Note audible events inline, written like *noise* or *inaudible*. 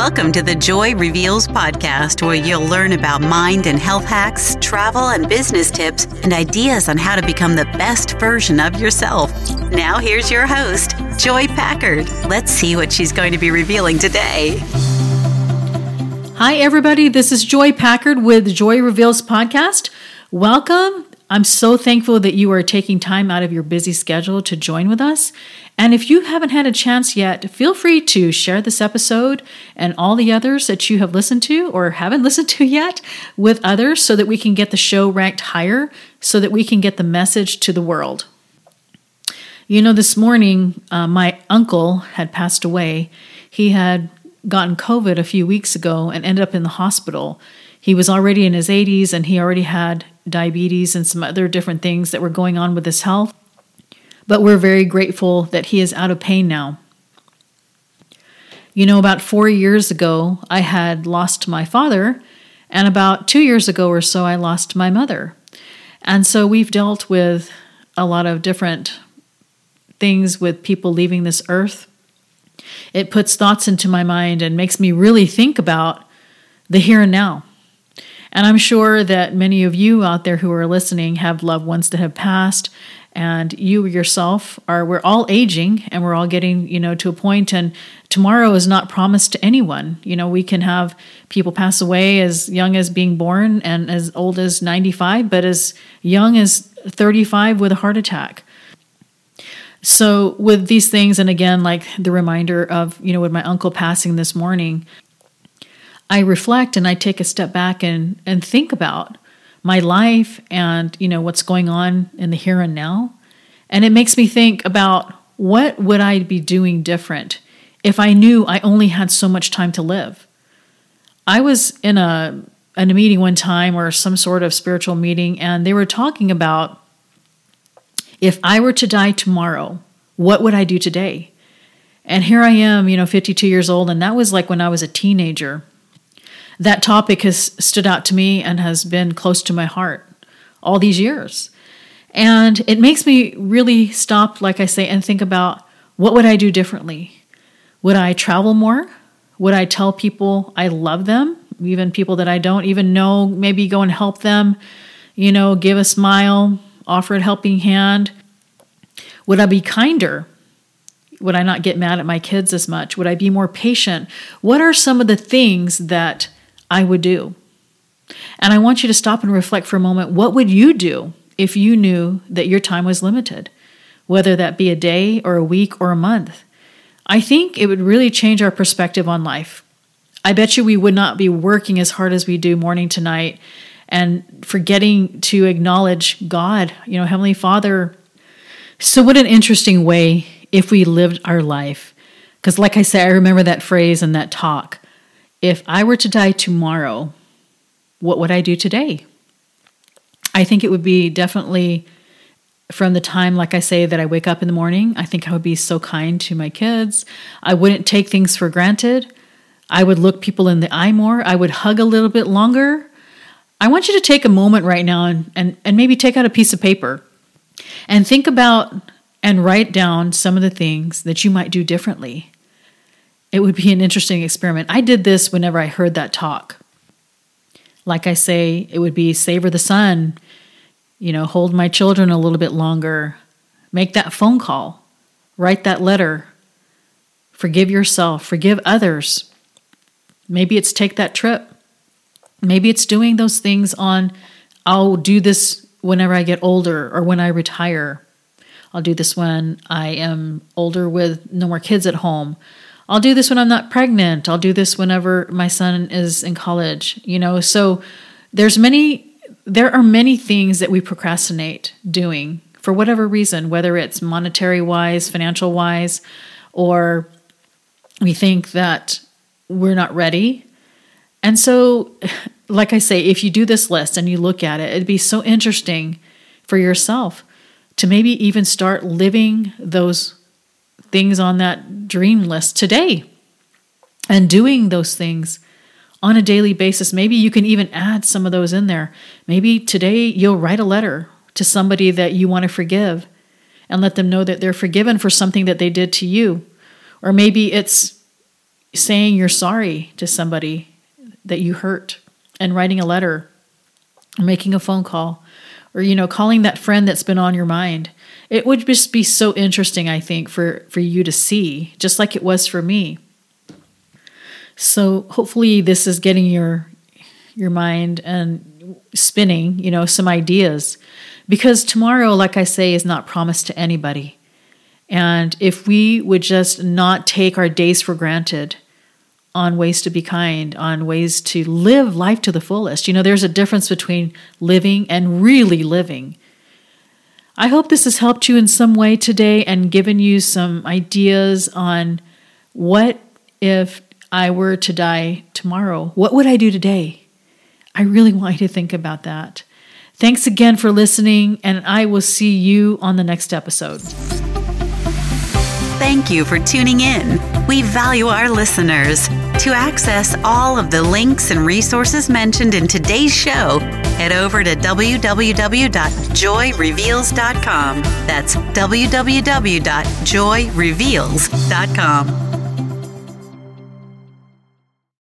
Welcome to the Joy Reveals podcast, where you'll learn about mind and health hacks, travel and business tips, and ideas on how to become the best version of yourself. Now, here's your host, Joy Packard. Let's see what she's going to be revealing today. Hi, everybody. This is Joy Packard with Joy Reveals podcast. Welcome. I'm so thankful that you are taking time out of your busy schedule to join with us. And if you haven't had a chance yet, feel free to share this episode and all the others that you have listened to or haven't *laughs* listened to yet with others so that we can get the show ranked higher, so that we can get the message to the world. You know, this morning, uh, my uncle had passed away. He had gotten COVID a few weeks ago and ended up in the hospital. He was already in his 80s and he already had diabetes and some other different things that were going on with his health. But we're very grateful that he is out of pain now. You know, about four years ago, I had lost my father, and about two years ago or so, I lost my mother. And so we've dealt with a lot of different things with people leaving this earth. It puts thoughts into my mind and makes me really think about the here and now. And I'm sure that many of you out there who are listening have loved ones that have passed and you yourself are we're all aging and we're all getting you know to a point and tomorrow is not promised to anyone you know we can have people pass away as young as being born and as old as 95 but as young as 35 with a heart attack so with these things and again like the reminder of you know with my uncle passing this morning I reflect and I take a step back and, and think about my life and you know what's going on in the here and now. And it makes me think about what would I be doing different if I knew I only had so much time to live. I was in a in a meeting one time or some sort of spiritual meeting and they were talking about if I were to die tomorrow, what would I do today? And here I am, you know, 52 years old and that was like when I was a teenager that topic has stood out to me and has been close to my heart all these years. And it makes me really stop, like I say, and think about what would I do differently? Would I travel more? Would I tell people I love them, even people that I don't even know, maybe go and help them, you know, give a smile, offer a helping hand? Would I be kinder? Would I not get mad at my kids as much? Would I be more patient? What are some of the things that I would do. And I want you to stop and reflect for a moment. What would you do if you knew that your time was limited, whether that be a day or a week or a month? I think it would really change our perspective on life. I bet you we would not be working as hard as we do morning to night and forgetting to acknowledge God, you know, Heavenly Father. So, what an interesting way if we lived our life. Because, like I said, I remember that phrase and that talk if I were to die tomorrow, what would I do today? I think it would be definitely from the time, like I say, that I wake up in the morning. I think I would be so kind to my kids. I wouldn't take things for granted. I would look people in the eye more. I would hug a little bit longer. I want you to take a moment right now and, and, and maybe take out a piece of paper and think about and write down some of the things that you might do differently it would be an interesting experiment. I did this whenever I heard that talk. Like I say, it would be savor the sun, you know, hold my children a little bit longer, make that phone call, write that letter, forgive yourself, forgive others. Maybe it's take that trip. Maybe it's doing those things on, I'll do this whenever I get older or when I retire. I'll do this when I am older with no more kids at home. I'll do this when I'm not pregnant. I'll do this whenever my son is in college, you know. So there's many there are many things that we procrastinate doing for whatever reason, whether it's monetary wise, financial wise, or we think that we're not ready. And so, *sighs* like I say, if you do this list and you look at it, it'd be so interesting for yourself to maybe even start living those things on that dream list today and doing those things on a daily basis. Maybe you can even add some of those in there. Maybe today you'll write a letter to somebody that you want to forgive and let them know that they're forgiven for something that they did to you. Or maybe it's saying you're sorry to somebody that you hurt and writing a letter making a phone call or you know calling that friend that's been on your mind it would just be so interesting i think for for you to see just like it was for me. So hopefully this is getting your your mind and spinning you know some ideas. Because tomorrow like i say is not promised to anybody. And if we would just not take our days for granted on ways to be kind, on ways to live life to the fullest, you know, there's a difference between living and really living. I hope this has helped you in some way today and given you some ideas on what if I were to die tomorrow? What would I do today? I really want you to think about that. Thanks again for listening, and I will see you on the next episode. Thank you for tuning in. We value our listeners. To access all of the links and resources mentioned in today's show, head over to www.joyreveals.com. That's www.joyreveals.com.